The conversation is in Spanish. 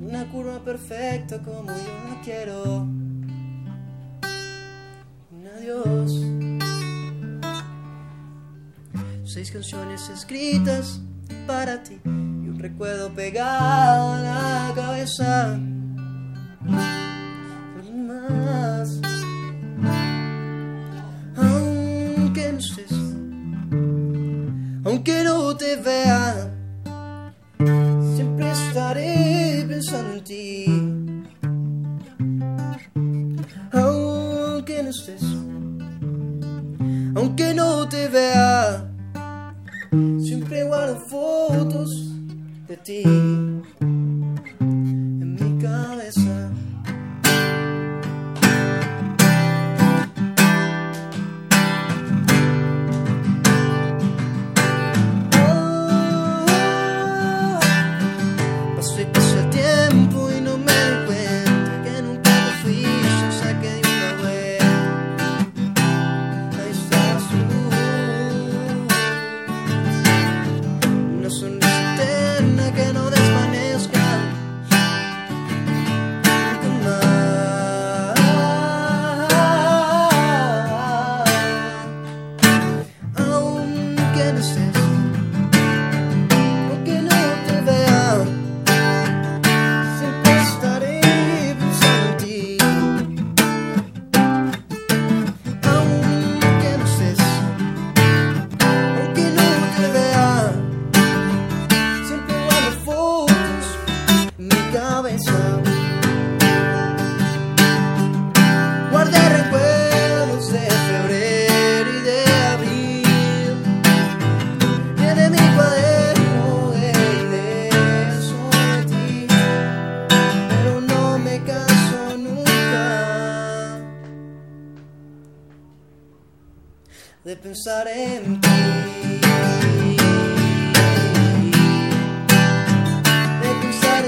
una curva perfecta como yo no quiero. Un adiós. Seis canciones escritas para ti y un recuerdo pegado a la cabeza. Aunque no estés, aunque no te vea, siempre estaré pensando en ti. Aunque no estés, aunque no te vea, siempre guardo fotos de ti de pensar en ti. De pensar